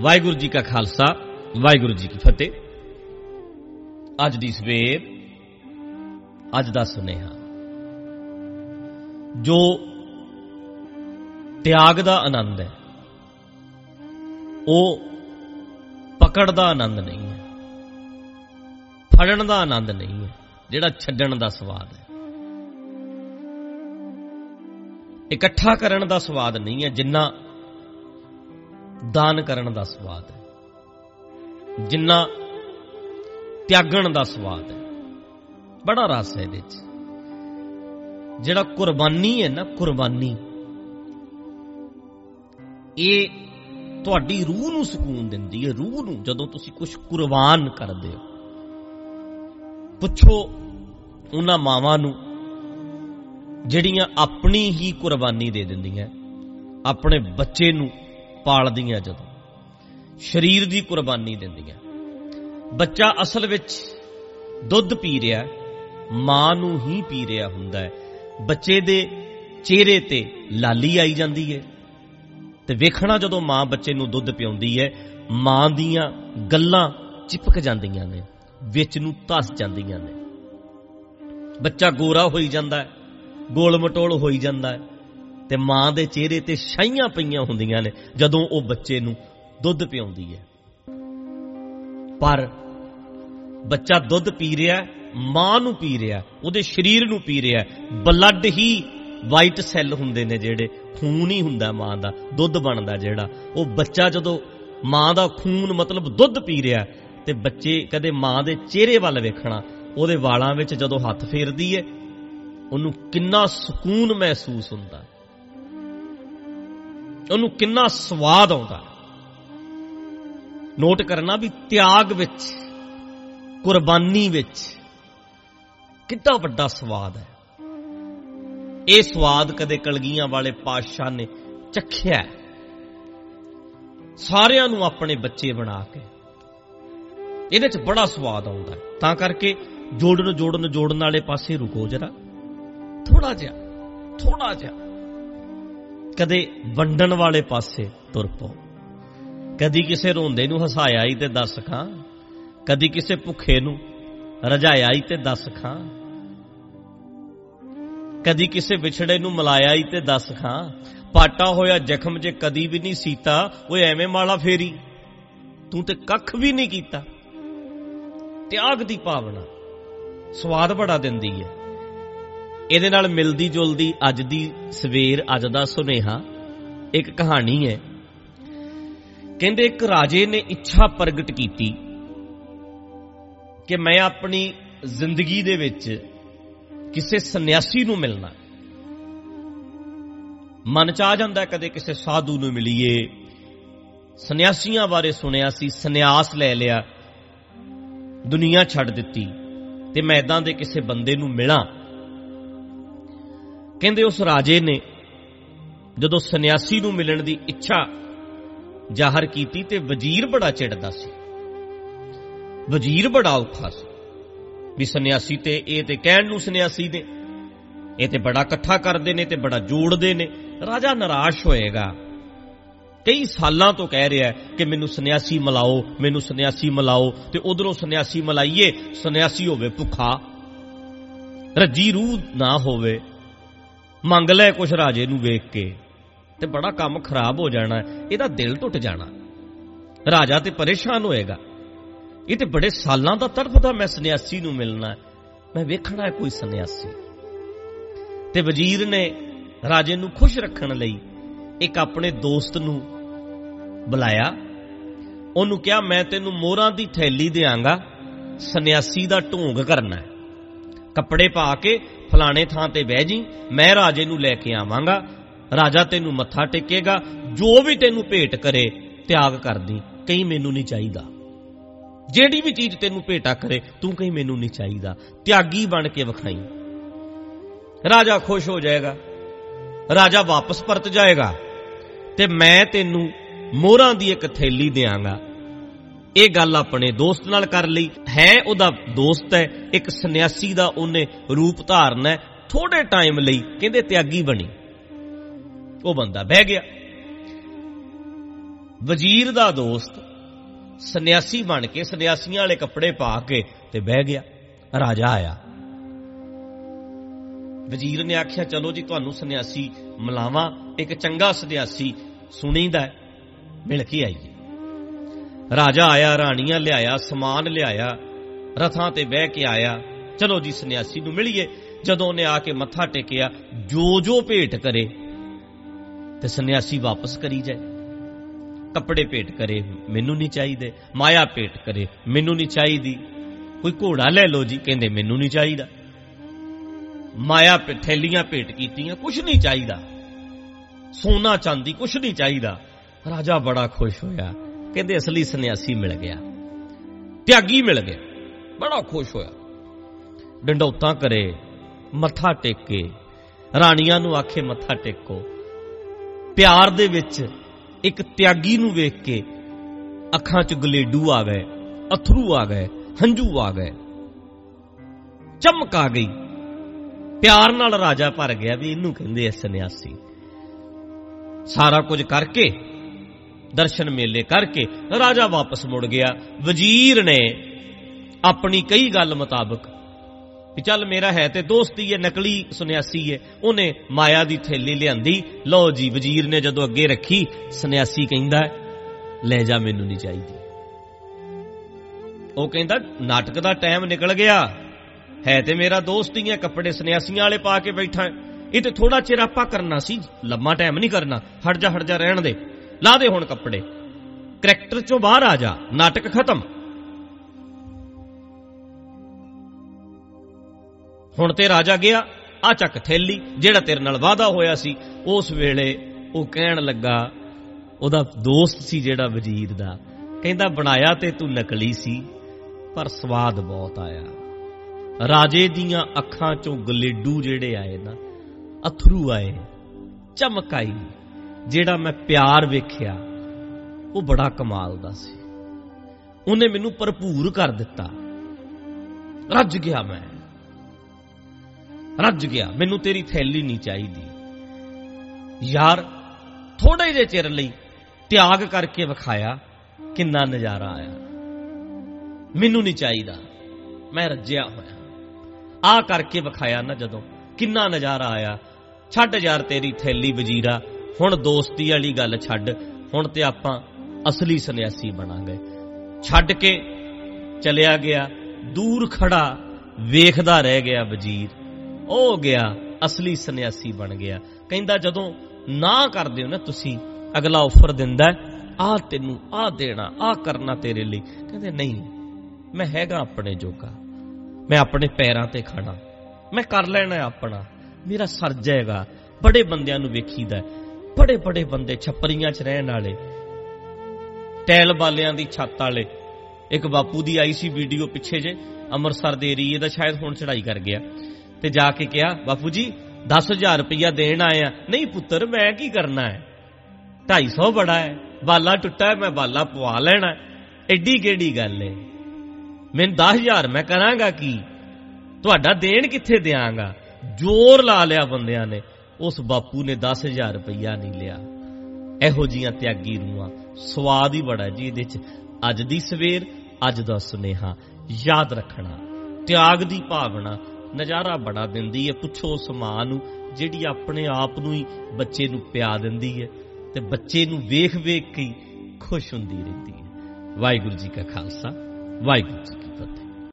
ਵਾਹਿਗੁਰੂ ਜੀ ਕਾ ਖਾਲਸਾ, ਵਾਹਿਗੁਰੂ ਜੀ ਕੀ ਫਤਿਹ। ਅੱਜ ਦੀ ਸਵੇਰ, ਅੱਜ ਦਾ ਸੁਨੇਹਾ। ਜੋ ਤਿਆਗ ਦਾ ਆਨੰਦ ਹੈ, ਉਹ ਪਕੜ ਦਾ ਆਨੰਦ ਨਹੀਂ ਹੈ, ਫੜਨ ਦਾ ਆਨੰਦ ਨਹੀਂ ਹੈ, ਜਿਹੜਾ ਛੱਡਣ ਦਾ ਸਵਾਦ ਹੈ। ਇਕੱਠਾ ਕਰਨ ਦਾ ਸਵਾਦ ਨਹੀਂ ਹੈ, ਜਿੰਨਾ ਦਾਨ ਕਰਨ ਦਾ ਸਵਾਦ ਹੈ। ਜਿੰਨਾ ਤਿਆਗਣ ਦਾ ਸਵਾਦ ਹੈ। ਬੜਾ ਰਸ ਹੈ ਇਹਦੇ 'ਚ। ਜਿਹੜਾ ਕੁਰਬਾਨੀ ਹੈ ਨਾ, ਕੁਰਬਾਨੀ। ਇਹ ਤੁਹਾਡੀ ਰੂਹ ਨੂੰ ਸਕੂਨ ਦਿੰਦੀ ਹੈ, ਰੂਹ ਨੂੰ। ਜਦੋਂ ਤੁਸੀਂ ਕੁਝ ਕੁਰਬਾਨ ਕਰਦੇ ਹੋ। ਪੁੱਛੋ ਉਹਨਾਂ ਮਾਵਾਂ ਨੂੰ, ਜਿਹੜੀਆਂ ਆਪਣੀ ਹੀ ਕੁਰਬਾਨੀ ਦੇ ਦਿੰਦੀਆਂ, ਆਪਣੇ ਬੱਚੇ ਨੂੰ। ਪਾਲਦੀਆਂ ਜਦੋਂ। ਸਰੀਰ ਦੀ ਕੁਰਬਾਨੀ ਦਿੰਦੀਆਂ। ਬੱਚਾ ਅਸਲ ਵਿੱਚ ਦੁੱਧ ਪੀ ਰਿਹਾ ਮਾਂ ਨੂੰ ਹੀ ਪੀ ਰਿਹਾ ਹੁੰਦਾ ਹੈ। ਬੱਚੇ ਦੇ ਚਿਹਰੇ ਤੇ ਲਾਲੀ ਆਈ ਜਾਂਦੀ ਹੈ। ਤੇ ਵੇਖਣਾ ਜਦੋਂ ਮਾਂ ਬੱਚੇ ਨੂੰ ਦੁੱਧ ਪਿਉਂਦੀ ਹੈ, ਮਾਂ ਦੀਆਂ ਗੱਲਾਂ ਚਿਪਕ ਜਾਂਦੀਆਂ ਨੇ, ਵਿੱਚ ਨੂੰ ਧਸ ਜਾਂਦੀਆਂ ਨੇ। ਬੱਚਾ ਗੋਰਾ ਹੋਈ ਜਾਂਦਾ ਹੈ, ਗੋਲ ਮਟੋਲ ਹੋਈ ਜਾਂਦਾ ਹੈ। ਤੇ ਮਾਂ ਦੇ ਚਿਹਰੇ ਤੇ ਛਾਈਆਂ ਪਈਆਂ ਹੁੰਦੀਆਂ ਨੇ, ਜਦੋਂ ਉਹ ਬੱਚੇ ਨੂੰ ਦੁੱਧ ਪਿਉਂਦੀ ਹੈ। ਪਰ ਬੱਚਾ ਦੁੱਧ ਪੀ ਰਿਹਾ ਮਾਂ ਨੂੰ ਪੀ ਰਿਹਾ ਉਹਦੇ ਸਰੀਰ ਨੂੰ ਪੀ ਰਿਹਾ ਬਲੱਡ ਹੀ ਵਾਈਟ ਸੈੱਲ ਹੁੰਦੇ ਨੇ ਜਿਹੜੇ, ਖੂਨ ਹੀ ਹੁੰਦਾ ਮਾਂ ਦਾ, ਦੁੱਧ ਬਣਦਾ ਜਿਹੜਾ। ਉਹ ਬੱਚਾ ਜਦੋਂ ਮਾਂ ਦਾ ਖੂਨ ਮਤਲਬ ਦੁੱਧ ਪੀ ਰਿਹਾ ਤੇ ਬੱਚੇ ਕਦੇ ਮਾਂ ਦੇ ਚਿਹਰੇ ਵੱਲ ਵੇਖਣਾ, ਉਹਦੇ ਵਾਲਾਂ ਵਿੱਚ ਜਦੋਂ ਹੱਥ ਫੇਰਦੀ ਹੈ, ਉਹਨੂੰ ਕਿੰਨਾ ਸਕੂਨ ਮਹਿਸੂਸ ਹੁੰਦਾ ਉਹਨੂੰ ਕਿੰਨਾ ਸਵਾਦ ਆਉਂਦਾ। ਨੋਟ ਕਰਨਾ ਵੀ ਤਿਆਗ ਵਿੱਚ, ਕੁਰਬਾਨੀ ਵਿੱਚ ਕਿੰਨਾ ਵੱਡਾ ਸਵਾਦ ਹੈ। ਇਹ ਸਵਾਦ ਕਦੇ ਕਲਗੀਆਂ ਵਾਲੇ ਪਾਤਸ਼ਾਹ ਨੇ ਚਖਿਆ ਸਾਰਿਆਂ ਨੂੰ ਆਪਣੇ ਬੱਚੇ ਬਣਾ ਕੇ ਇਹਦੇ 'ਚ ਬੜਾ ਸਵਾਦ ਆਉਂਦਾ ਤਾਂ ਕਰਕੇ ਜੋੜਨ ਜੋੜਨ ਜੋੜਨ ਵਾਲੇ ਪਾਸੇ ਰੁਕੋ ਜਰਾ। ਥੋੜਾ ਜਿਹਾ ਥੋੜਾ ਜਿਹਾ। ਕਦੇ ਵੰਡਣ ਵਾਲੇ ਪਾਸੇ ਤੁਰ ਪੋ ਕਦੀ ਕਿਸੇ ਰੋਂਦੇ ਨੂੰ ਹਸਾਇਆ ਹੀ ਤੇ ਦੱਸ ਖਾਂ। ਕਦੀ ਕਿਸੇ ਭੁੱਖੇ ਨੂੰ ਰਜਾਇਆ ਹੀ ਤੇ ਦੱਸ ਖਾਂ। ਕਦੀ ਕਿਸੇ ਵਿਛੜੇ ਨੂੰ ਮਲਾਇਆ ਹੀ ਤੇ ਦੱਸ ਖਾਂ। ਪਾਟਾ ਹੋਇਆ ਜ਼ਖਮ ਜੇ ਕਦੀ ਵੀ ਨਹੀਂ ਸੀਤਾ, ਓਏ ਐਵੇਂ ਮਾਲਾ ਫੇਰੀ। ਤੂੰ ਤੇ ਕੱਖ ਵੀ ਨਹੀਂ ਕੀਤਾ। ਤਿਆਗ ਦੀ ਭਾਵਨਾ ਸਵਾਦ ਬੜਾ ਦਿੰਦੀ ਹੈ। ਇਹਦੇ ਨਾਲ ਮਿਲਦੀ ਜੁਲਦੀ ਅੱਜ ਦੀ ਸਵੇਰ, ਅੱਜ ਦਾ ਸੁਨੇਹਾ ਇੱਕ ਕਹਾਣੀ ਹੈ। ਕਹਿੰਦੇ ਇੱਕ ਰਾਜੇ ਨੇ ਇੱਛਾ ਪ੍ਰਗਟ ਕੀਤੀ ਕਿ ਮੈਂ ਆਪਣੀ ਜ਼ਿੰਦਗੀ ਦੇ ਵਿੱਚ ਕਿਸੇ ਸੰਨਿਆਸੀ ਨੂੰ ਮਿਲਣਾ। ਮਨ ਚ ਆ ਜਾਂਦਾ ਕਦੇ ਕਿਸੇ ਸਾਧੂ ਨੂੰ ਮਿਲੀਏ। ਸੰਨਿਆਸੀਆਂ ਬਾਰੇ ਸੁਣਿਆ ਸੀ, ਸੰਨਿਆਸ ਲੈ ਲਿਆ। ਦੁਨੀਆ ਛੱਡ ਦਿੱਤੀ ਤੇ ਮੈਂ ਇਦਾਂ ਦੇ ਕਿਸੇ ਬੰਦੇ ਨੂੰ ਮਿਲਾਂ। ਕਹਿੰਦੇ ਉਸ ਰਾਜੇ ਨੇ ਜਦੋਂ ਸੰਨਿਆਸੀ ਨੂੰ ਮਿਲਣ ਦੀ ਇੱਛਾ ਜ਼ਾਹਰ ਕੀਤੀ ਤੇ ਵਜ਼ੀਰ ਬੜਾ ਚਿੜਦਾ ਸੀ। ਵਜ਼ੀਰ ਬੜਾ ਔਖਾ ਸੀ ਵੀ ਸੰਨਿਆਸੀ ਤੇ ਇਹ ਤੇ ਕਹਿਣ ਨੂੰ ਸੰਨਿਆਸੀ ਨੇ, ਇਹ ਤੇ ਬੜਾ ਇਕੱਠਾ ਕਰਦੇ ਨੇ ਤੇ ਬੜਾ ਜੋੜਦੇ ਨੇ, ਰਾਜਾ ਨਿਰਾਸ਼ ਹੋਏਗਾ। ਕਈ ਸਾਲਾਂ ਤੋਂ ਕਹਿ ਰਿਹਾ ਕਿ ਮੈਨੂੰ ਸੰਨਿਆਸੀ ਮਿਲਾਓ, ਮੈਨੂੰ ਸੰਨਿਆਸੀ ਮਿਲਾਓ ਤੇ ਉਧਰੋਂ ਸੰਨਿਆਸੀ ਮਲਾਈਏ, ਸੰਨਿਆਸੀ ਹੋਵੇ ਭੁੱਖਾ, ਰੱਜੀ ਰੂਹ ਨਾ ਹੋਵੇ। ਮੰਗ ਲੈ ਕੁਛ ਰਾਜੇ ਨੂੰ ਵੇਖ ਕੇ। ਤੇ ਬੜਾ ਕੰਮ ਖਰਾਬ ਹੋ ਜਾਣਾ, ਇਹਦਾ ਦਿਲ ਟੁੱਟ ਜਾਣਾ। ਰਾਜਾ ਤੇ ਪਰੇਸ਼ਾਨ ਹੋਏਗਾ। ਇਹ ਤੇ ਬੜੇ ਸਾਲਾਂ ਦਾ ਤੜਫਦਾ ਮੈਂ ਸੰਨਿਆਸੀ ਨੂੰ ਮਿਲਣਾ। ਮੈਂ ਵੇਖਣਾ ਹੈ ਕੋਈ ਸੰਨਿਆਸੀ। ਤੇ ਵਜ਼ੀਰ ਨੇ ਰਾਜੇ ਨੂੰ ਖੁਸ਼ ਰੱਖਣ ਲਈ ਇੱਕ ਆਪਣੇ ਦੋਸਤ ਨੂੰ ਬੁਲਾਇਆ। ਉਹਨੂੰ ਕਿਹਾ, ਮੈਂ ਤੈਨੂੰ ਮੋਹਰਾਂ ਦੀ ਥੈਲੀ ਦੇਵਾਂਗਾ ਸੰਨਿਆਸੀ ਦਾ ਢੋਂਗ ਕਰਨਾ ਹੈ। ਕੱਪੜੇ ਪਾ ਕੇ ਫਲਾਣੇ ਥਾਂ ਤੇ ਬਹਿ ਜੀ, ਮੈਂ ਰਾਜੇ ਨੂੰ ਲੈ ਕੇ ਆਵਾਂਗਾ। ਰਾਜਾ ਤੈਨੂੰ ਮੱਥਾ ਟੇਕੇਗਾ, ਜੋ ਵੀ ਤੈਨੂੰ ਭੇਟ ਕਰੇ, ਤਿਆਗ ਕਰਦੀ ਕਈ ਮੈਨੂੰ ਨਹੀਂ ਚਾਹੀਦਾ। ਜਿਹੜੀ ਵੀ ਚੀਜ਼ ਤੈਨੂੰ ਭੇਟਾ ਕਰੇ, ਤੂੰ ਕਹੀਂ ਮੈਨੂੰ ਨਹੀਂ ਚਾਹੀਦਾ। ਤਿਆਗੀ ਬਣ ਕੇ ਵਿਖਾਈ। ਰਾਜਾ ਖੁਸ਼ ਹੋ ਜਾਏਗਾ। ਰਾਜਾ ਵਾਪਸ ਪਰਤ ਜਾਏਗਾ। ਤੇ ਮੈਂ ਤੈਨੂੰ ਮੋਹਰਾਂ ਦੀ ਇੱਕ ਥੈਲੀ ਦੇਵਾਂਗਾ ਇਹ ਗੱਲ ਆਪਣੇ ਦੋਸਤ ਨਾਲ ਕਰ ਲਈ। ਹੈ ਉਹਦਾ ਦੋਸਤ ਹੈ ਇੱਕ ਸੰਨਿਆਸੀ ਦਾ ਉਹਨੇ ਰੂਪ ਧਾਰਨਾ ਥੋੜੇ ਟਾਈਮ ਲਈ ਕਹਿੰਦੇ ਤਿਆਗੀ ਬਣੀ। ਉਹ ਬੰਦਾ ਬਹਿ ਗਿਆ। ਵਜ਼ੀਰ ਦਾ ਦੋਸਤ ਸੰਨਿਆਸੀ ਬਣ ਕੇ ਸੰਨਿਆਸੀਆਂ ਵਾਲੇ ਕੱਪੜੇ ਪਾ ਕੇ ਤੇ ਬਹਿ ਗਿਆ। ਰਾਜਾ ਆਇਆ। ਵਜ਼ੀਰ ਨੇ ਆਖਿਆ ਚਲੋ ਜੀ ਤੁਹਾਨੂੰ ਸੰਨਿਆਸੀ ਮਿਲਾਵਾਂ ਇੱਕ ਚੰਗਾ ਸੰਨਿਆਸੀ ਸੁਣੀਦਾ ਹੈ, ਮਿਲ ਕੇ ਆਈਏ। ਰਾਜਾ ਆਇਆ, ਰਾਣੀਆਂ ਲਿਆਇਆ, ਸਮਾਨ ਲਿਆਇਆ, ਰਥਾਂ ਤੇ ਬਹਿ ਕੇ ਆਇਆ। ਚਲੋ ਜੀ ਸੰਨਿਆਸੀ ਨੂੰ ਮਿਲੀਏ। ਜਦੋਂ ਉਹਨੇ ਆ ਕੇ ਮੱਥਾ ਟੇਕਿਆ, ਜੋ ਜੋ ਭੇਟ ਕਰੇ, ਤੇ ਸੰਨਿਆਸੀ ਵਾਪਸ ਕਰੀ ਜਾਏ। ਕੱਪੜੇ ਭੇਟ ਕਰੇ, ਮੈਨੂੰ ਨਹੀਂ ਚਾਹੀਦੇ। ਮਾਇਆ ਭੇਟ ਕਰੇ, ਮੈਨੂੰ ਨਹੀਂ ਚਾਹੀਦੀ। ਕੋਈ ਘੋੜਾ ਲੈ ਲਓ ਜੀ, ਕਹਿੰਦੇ ਮੈਨੂੰ ਨਹੀਂ ਚਾਹੀਦਾ। ਮਾਇਆ ਪੇ ਥੈਲੀਆਂ ਭੇਟ ਕੀਤੀਆਂ ਕੁਝ ਨਹੀਂ ਚਾਹੀਦਾ। ਸੋਨਾ ਚਾਂਦੀ ਕੁਝ ਨਹੀਂ ਚਾਹੀਦਾ। ਰਾਜਾ ਬੜਾ ਖੁਸ਼ ਹੋਇਆ। ਕਹਿੰਦੇ ਅਸਲੀ ਸੰਨਿਆਸੀ ਮਿਲ ਗਿਆ। ਤਿਆਗੀ ਮਿਲ ਗਿਆ। ਬੜਾ ਖੁਸ਼ ਹੋਇਆ। ਡੰਡੌਤਾਂ ਕਰੇ, ਮੱਥਾ ਟੇਕੇ, ਰਾਣੀਆਂ ਨੂੰ ਆਖੇ ਮੱਥਾ ਟੇਕੋ। ਪਿਆਰ ਦੇ ਵਿੱਚ ਇੱਕ ਤਿਆਗੀ ਨੂੰ ਵੇਖ ਕੇ ਅੱਖਾਂ 'ਚ ਗਲੇਡੂ ਆ ਗਏ, ਅਥਰੂ ਆ ਗਏ, ਹੰਝੂ ਆ ਗਏ। ਚਮਕ ਆ ਗਈ। ਪਿਆਰ ਨਾਲ ਰਾਜਾ ਭਰ ਗਿਆ ਵੀ ਇਹਨੂੰ ਕਹਿੰਦੇ ਐ ਸੰਨਿਆਸੀ। ਸਾਰਾ ਕੁਝ ਕਰਕੇ ਦਰਸ਼ਨ ਮੇਲੇ ਕਰਕੇ ਰਾਜਾ ਵਾਪਸ ਮੁੜ ਗਿਆ। ਵਜ਼ੀਰ ਨੇ ਆਪਣੀ ਕਈ ਗੱਲ ਮੁਤਾਬਕ ਵੀ ਚੱਲ ਮੇਰਾ ਹੈ ਤੇ ਦੋਸਤੀ ਹੈ ਨਕਲੀ ਸੰਨਿਆਸੀ ਹੈ ਉਹਨੇ ਮਾਇਆ ਦੀ ਥੈਲੀ ਲਿਆਂਦੀ। ਲਓ ਜੀ, ਵਜ਼ੀਰ ਨੇ ਜਦੋਂ ਅੱਗੇ ਰੱਖੀ, ਸੰਨਿਆਸੀ ਕਹਿੰਦਾ, ਲੈ ਜਾ, ਮੈਨੂੰ ਨਹੀਂ ਚਾਹੀਦੀ। ਉਹ ਕਹਿੰਦਾ, ਨਾਟਕ ਦਾ ਟਾਈਮ ਨਿਕਲ ਗਿਆ। ਹੈ ਤੇ ਮੇਰਾ ਦੋਸਤ ਹੀ ਹੈ ਕੱਪੜੇ ਸੰਨਿਆਸੀਆਂ ਵਾਲੇ ਪਾ ਕੇ ਬੈਠਾ ਹੈ ਇਹ ਤੇ ਥੋੜਾ ਚਿਰ ਆਪਾਂ ਕਰਨਾ ਸੀ, ਲੰਮਾ ਟਾਈਮ ਨਹੀਂ ਕਰਨਾ। ਹਟ ਜਾ ਹਟ ਜਾ, ਰਹਿਣ ਦੇ। ਲਾ ਦੇ ਹੁਣ ਕੱਪੜੇ। ਕਰੈਕਟਰ ਚੋਂ ਬਾਹਰ ਆ ਜਾ, ਨਾਟਕ ਖਤਮ। ਹੁਣ ਤੇ ਰਾਜਾ ਗਿਆ, ਆ ਚੱਕ ਥੈਲੀ, ਜਿਹੜਾ ਤੇਰੇ ਨਾਲ ਵਾਦਾ ਹੋਇਆ ਸੀ, ਉਸ ਵੇਲੇ ਉਹ ਕਹਿਣ ਲੱਗਾ, ਉਹਦਾ ਦੋਸਤ ਸੀ ਜਿਹੜਾ ਵਜ਼ੀਰ ਦਾ। ਕਹਿੰਦਾ, ਬਣਾਇਆ ਤੇ ਤੂੰ ਨਕਲੀ ਸੀ, ਪਰ ਸਵਾਦ ਬਹੁਤ ਆਇਆ। ਰਾਜੇ ਦੀਆਂ ਅੱਖਾਂ ਚੋਂ ਗਲੇਡੂ ਜਿਹੜੇ ਆਏ ਨਾ, ਅਥਰੂ ਆਏ ਚਮਕ ਆਈ ਜਿਹੜਾ ਮੈਂ ਪਿਆਰ ਵੇਖਿਆ, ਉਹ ਬੜਾ ਕਮਾਲ ਦਾ ਸੀ। ਉਹਨੇ ਮੈਨੂੰ ਭਰਪੂਰ ਕਰ ਦਿੱਤਾ। ਰੱਜ ਗਿਆ ਮੈਂ। ਰੱਜ ਗਿਆ। ਮੈਨੂੰ ਤੇਰੀ ਥੈਲੀ ਨਹੀਂ ਚਾਹੀਦੀ। ਯਾਰ ਥੋੜੇ ਜਿਹੇ ਚਿਰ ਲਈ ਤਿਆਗ ਕਰਕੇ ਵਿਖਾਇਆ ਕਿੰਨਾ ਨਜ਼ਾਰਾ ਆਇਆ। ਮੈਨੂੰ ਨਹੀਂ ਚਾਹੀਦਾ। ਮੈਂ ਰੱਜਿਆ ਹੋਇਆ। ਆ ਕਰਕੇ ਵਿਖਾਇਆ ਨਾ ਜਦੋਂ ਕਿੰਨਾ ਨਜ਼ਾਰਾ ਆਇਆ। ਛੱਡ ਯਾਰ ਤੇਰੀ ਥੈਲੀ ਵਜੀਰਾ ਹੁਣ ਦੋਸਤੀ ਵਾਲੀ ਗੱਲ ਛੱਡ, ਹੁਣ ਤੇ ਆਪਾਂ ਅਸਲੀ ਸੰਨਿਆਸੀ ਬਣਾਂਗੇ। ਛੱਡ ਕੇ ਚਲਿਆ ਗਿਆ, ਦੂਰ ਖੜਾ, ਵੇਖਦਾ ਰਹਿ ਗਿਆ ਵਜ਼ੀਰ। ਉਹ ਗਿਆ, ਅਸਲੀ ਸੰਨਿਆਸੀ ਬਣ ਗਿਆ। ਕਹਿੰਦਾ, ਜਦੋਂ ਨਾ ਕਰਦੇ ਹੋ ਨਾ ਤੁਸੀਂ, ਅਗਲਾ ਆਫਰ ਦਿੰਦਾ ਆ ਤੈਨੂੰ ਆ ਦੇਣਾ ਆ ਕਰਨਾ ਤੇਰੇ ਲਈ। ਕਹਿੰਦੇ, ਨਹੀਂ, ਮੈਂ ਹੈਗਾ ਆਪਣੇ ਜੋਗਾ। ਮੈਂ ਆਪਣੇ ਪੈਰਾਂ ਤੇ ਖੜਾ। ਮੈਂ ਕਰ ਲੈਣਾ ਆਪਣਾ। ਮੇਰਾ ਸਰ ਜਾਏਗਾ ਬੜੇ ਬੰਦਿਆਂ ਨੂੰ ਵੇਖੀਦਾ ਬੜੇ ਬੜੇ ਬੰਦੇ ਛੱਪਰੀਆਂ 'ਚ ਰਹਿਣ ਵਾਲੇ, ਟੈਲ ਬਾਲਿਆਂ ਦੀ ਛੱਤ ਵਾਲੇ। ਇੱਕ ਬਾਪੂ ਦੀ ਆਈ ਸੀ ਵੀਡੀਓ ਪਿੱਛੇ ਜੇ, ਅੰਮ੍ਰਿਤਸਰ ਦੇ ਏਰੀਏ ਦਾ ਸ਼ਾਇਦ ਹੁਣ ਚੜਾਈ ਕਰ ਗਿਆ। ਤੇ ਜਾ ਕੇ ਕਿਹਾ, ਬਾਪੂ ਜੀ 10000 ਰੁਪਇਆ ਦੇਣ ਆਇਆ ਨਹੀਂ ਪੁੱਤਰ, ਮੈਂ ਕੀ ਕਰਨਾ ਹੈ? 250 ਬੜਾ ਹੈ। ਬਾਲਾ ਟੁੱਟਾ ਹੈ, ਮੈਂ ਬਾਲਾ ਪਵਾ ਲੈਣਾ ਐਡੀ ਕਿਹੜੀ ਗੱਲ ਹੈ ਮੈਨੂੰ 10000 ਮੈਂ ਕਰਾਂਗਾ ਕੀ? ਤੁਹਾਡਾ ਦੇਣ ਕਿੱਥੇ ਦਿਆਂਗਾ? ਜ਼ੋਰ ਲਾ ਲਿਆ ਬੰਦਿਆਂ ਨੇ। ਉਸ ਬਾਪੂ ਨੇ 10000 ਰੁਪਇਆ ਨਹੀਂ ਲਿਆ। ਇਹੋ ਜੀਆਂ ਤਿਆਗੀ ਰੂਹਾਂ, ਸਵਾਦ ਹੀ ਬੜਾ ਜੀ ਇਹਦੇ ਚ। ਅੱਜ ਦੀ ਸਵੇਰ, ਅੱਜ ਦਾ ਸੁਨੇਹਾ। ਯਾਦ ਰੱਖਣਾ, ਤਿਆਗ ਦੀ ਭਾਵਨਾ, ਨਜ਼ਾਰਾ ਬੜਾ ਦਿੰਦੀ ਹੈ। ਪੁੱਛੋ ਉਸ ਮਾਂ ਨੂੰ, ਜਿਹੜੀ ਆਪਣੇ ਆਪ ਨੂੰ ਹੀ ਬੱਚੇ ਨੂੰ ਪਿਆ ਦਿੰਦੀ ਹੈ ਤੇ ਬੱਚੇ ਨੂੰ ਵੇਖ ਵੇਖ ਕੇ ਹੀ ਖੁਸ਼ ਹੁੰਦੀ ਰਹਿੰਦੀ ਹੈ। ਵਾਹਿਗੁਰੂ ਜੀ ਕਾ ਖਾਲਸਾ, ਵਾਹਿਗੁਰੂ ਜੀ ਕੀ